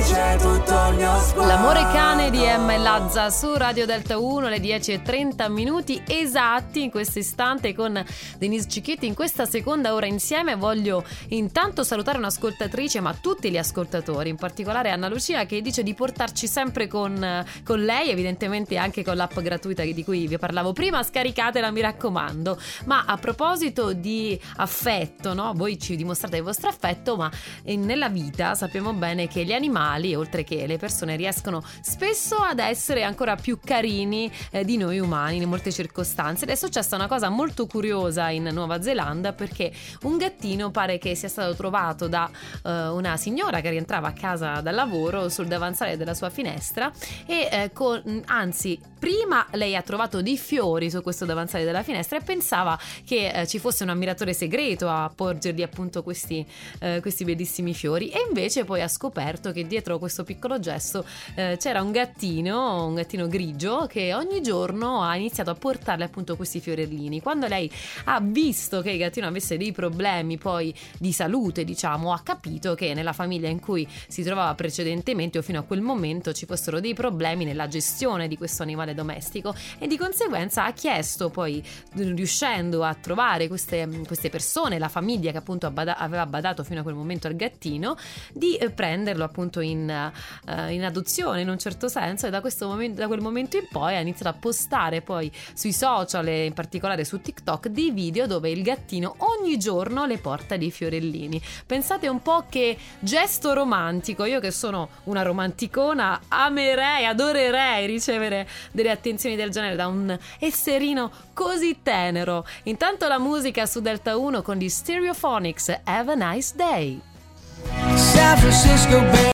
一不懂 L'amore cane di Emma e Lazza su Radio Delta 1 alle 10 e 30 minuti esatti in questo istante con Denise Cicchetti in questa seconda ora insieme. Voglio intanto salutare un'ascoltatrice ma tutti gli ascoltatori in particolare Anna Lucia che dice di portarci sempre con, con lei evidentemente anche con l'app gratuita di cui vi parlavo prima. Scaricatela mi raccomando. Ma a proposito di affetto no? voi ci dimostrate il vostro affetto ma nella vita sappiamo bene che gli animali oltre che le persone riescono spesso ad essere ancora più carini eh, di noi umani in molte circostanze. Ed è successa una cosa molto curiosa in Nuova Zelanda perché un gattino pare che sia stato trovato da eh, una signora che rientrava a casa dal lavoro sul davanzale della sua finestra e eh, con, anzi prima lei ha trovato dei fiori su questo davanzale della finestra e pensava che eh, ci fosse un ammiratore segreto a porgergli appunto questi, eh, questi bellissimi fiori. E invece poi ha scoperto che dietro questo piccolo gesto eh, c'era un gattino, un gattino grigio che ogni giorno ha iniziato a portarle appunto questi fiorellini. Quando lei ha visto che il gattino avesse dei problemi poi di salute, diciamo, ha capito che nella famiglia in cui si trovava precedentemente o fino a quel momento ci fossero dei problemi nella gestione di questo animale domestico e di conseguenza ha chiesto poi riuscendo a trovare queste, queste persone, la famiglia che appunto aveva badato fino a quel momento al gattino, di eh, prenderlo appunto in, uh, in adozione in un certo senso e da, momento, da quel momento in poi ha iniziato a postare poi sui social e in particolare su TikTok dei video dove il gattino ogni giorno le porta dei fiorellini. Pensate un po' che gesto romantico, io che sono una romanticona amerei, adorerei ricevere delle attenzioni del genere da un esserino così tenero. Intanto la musica su Delta 1 con gli Stereophonics Have a Nice Day. San Francisco Bay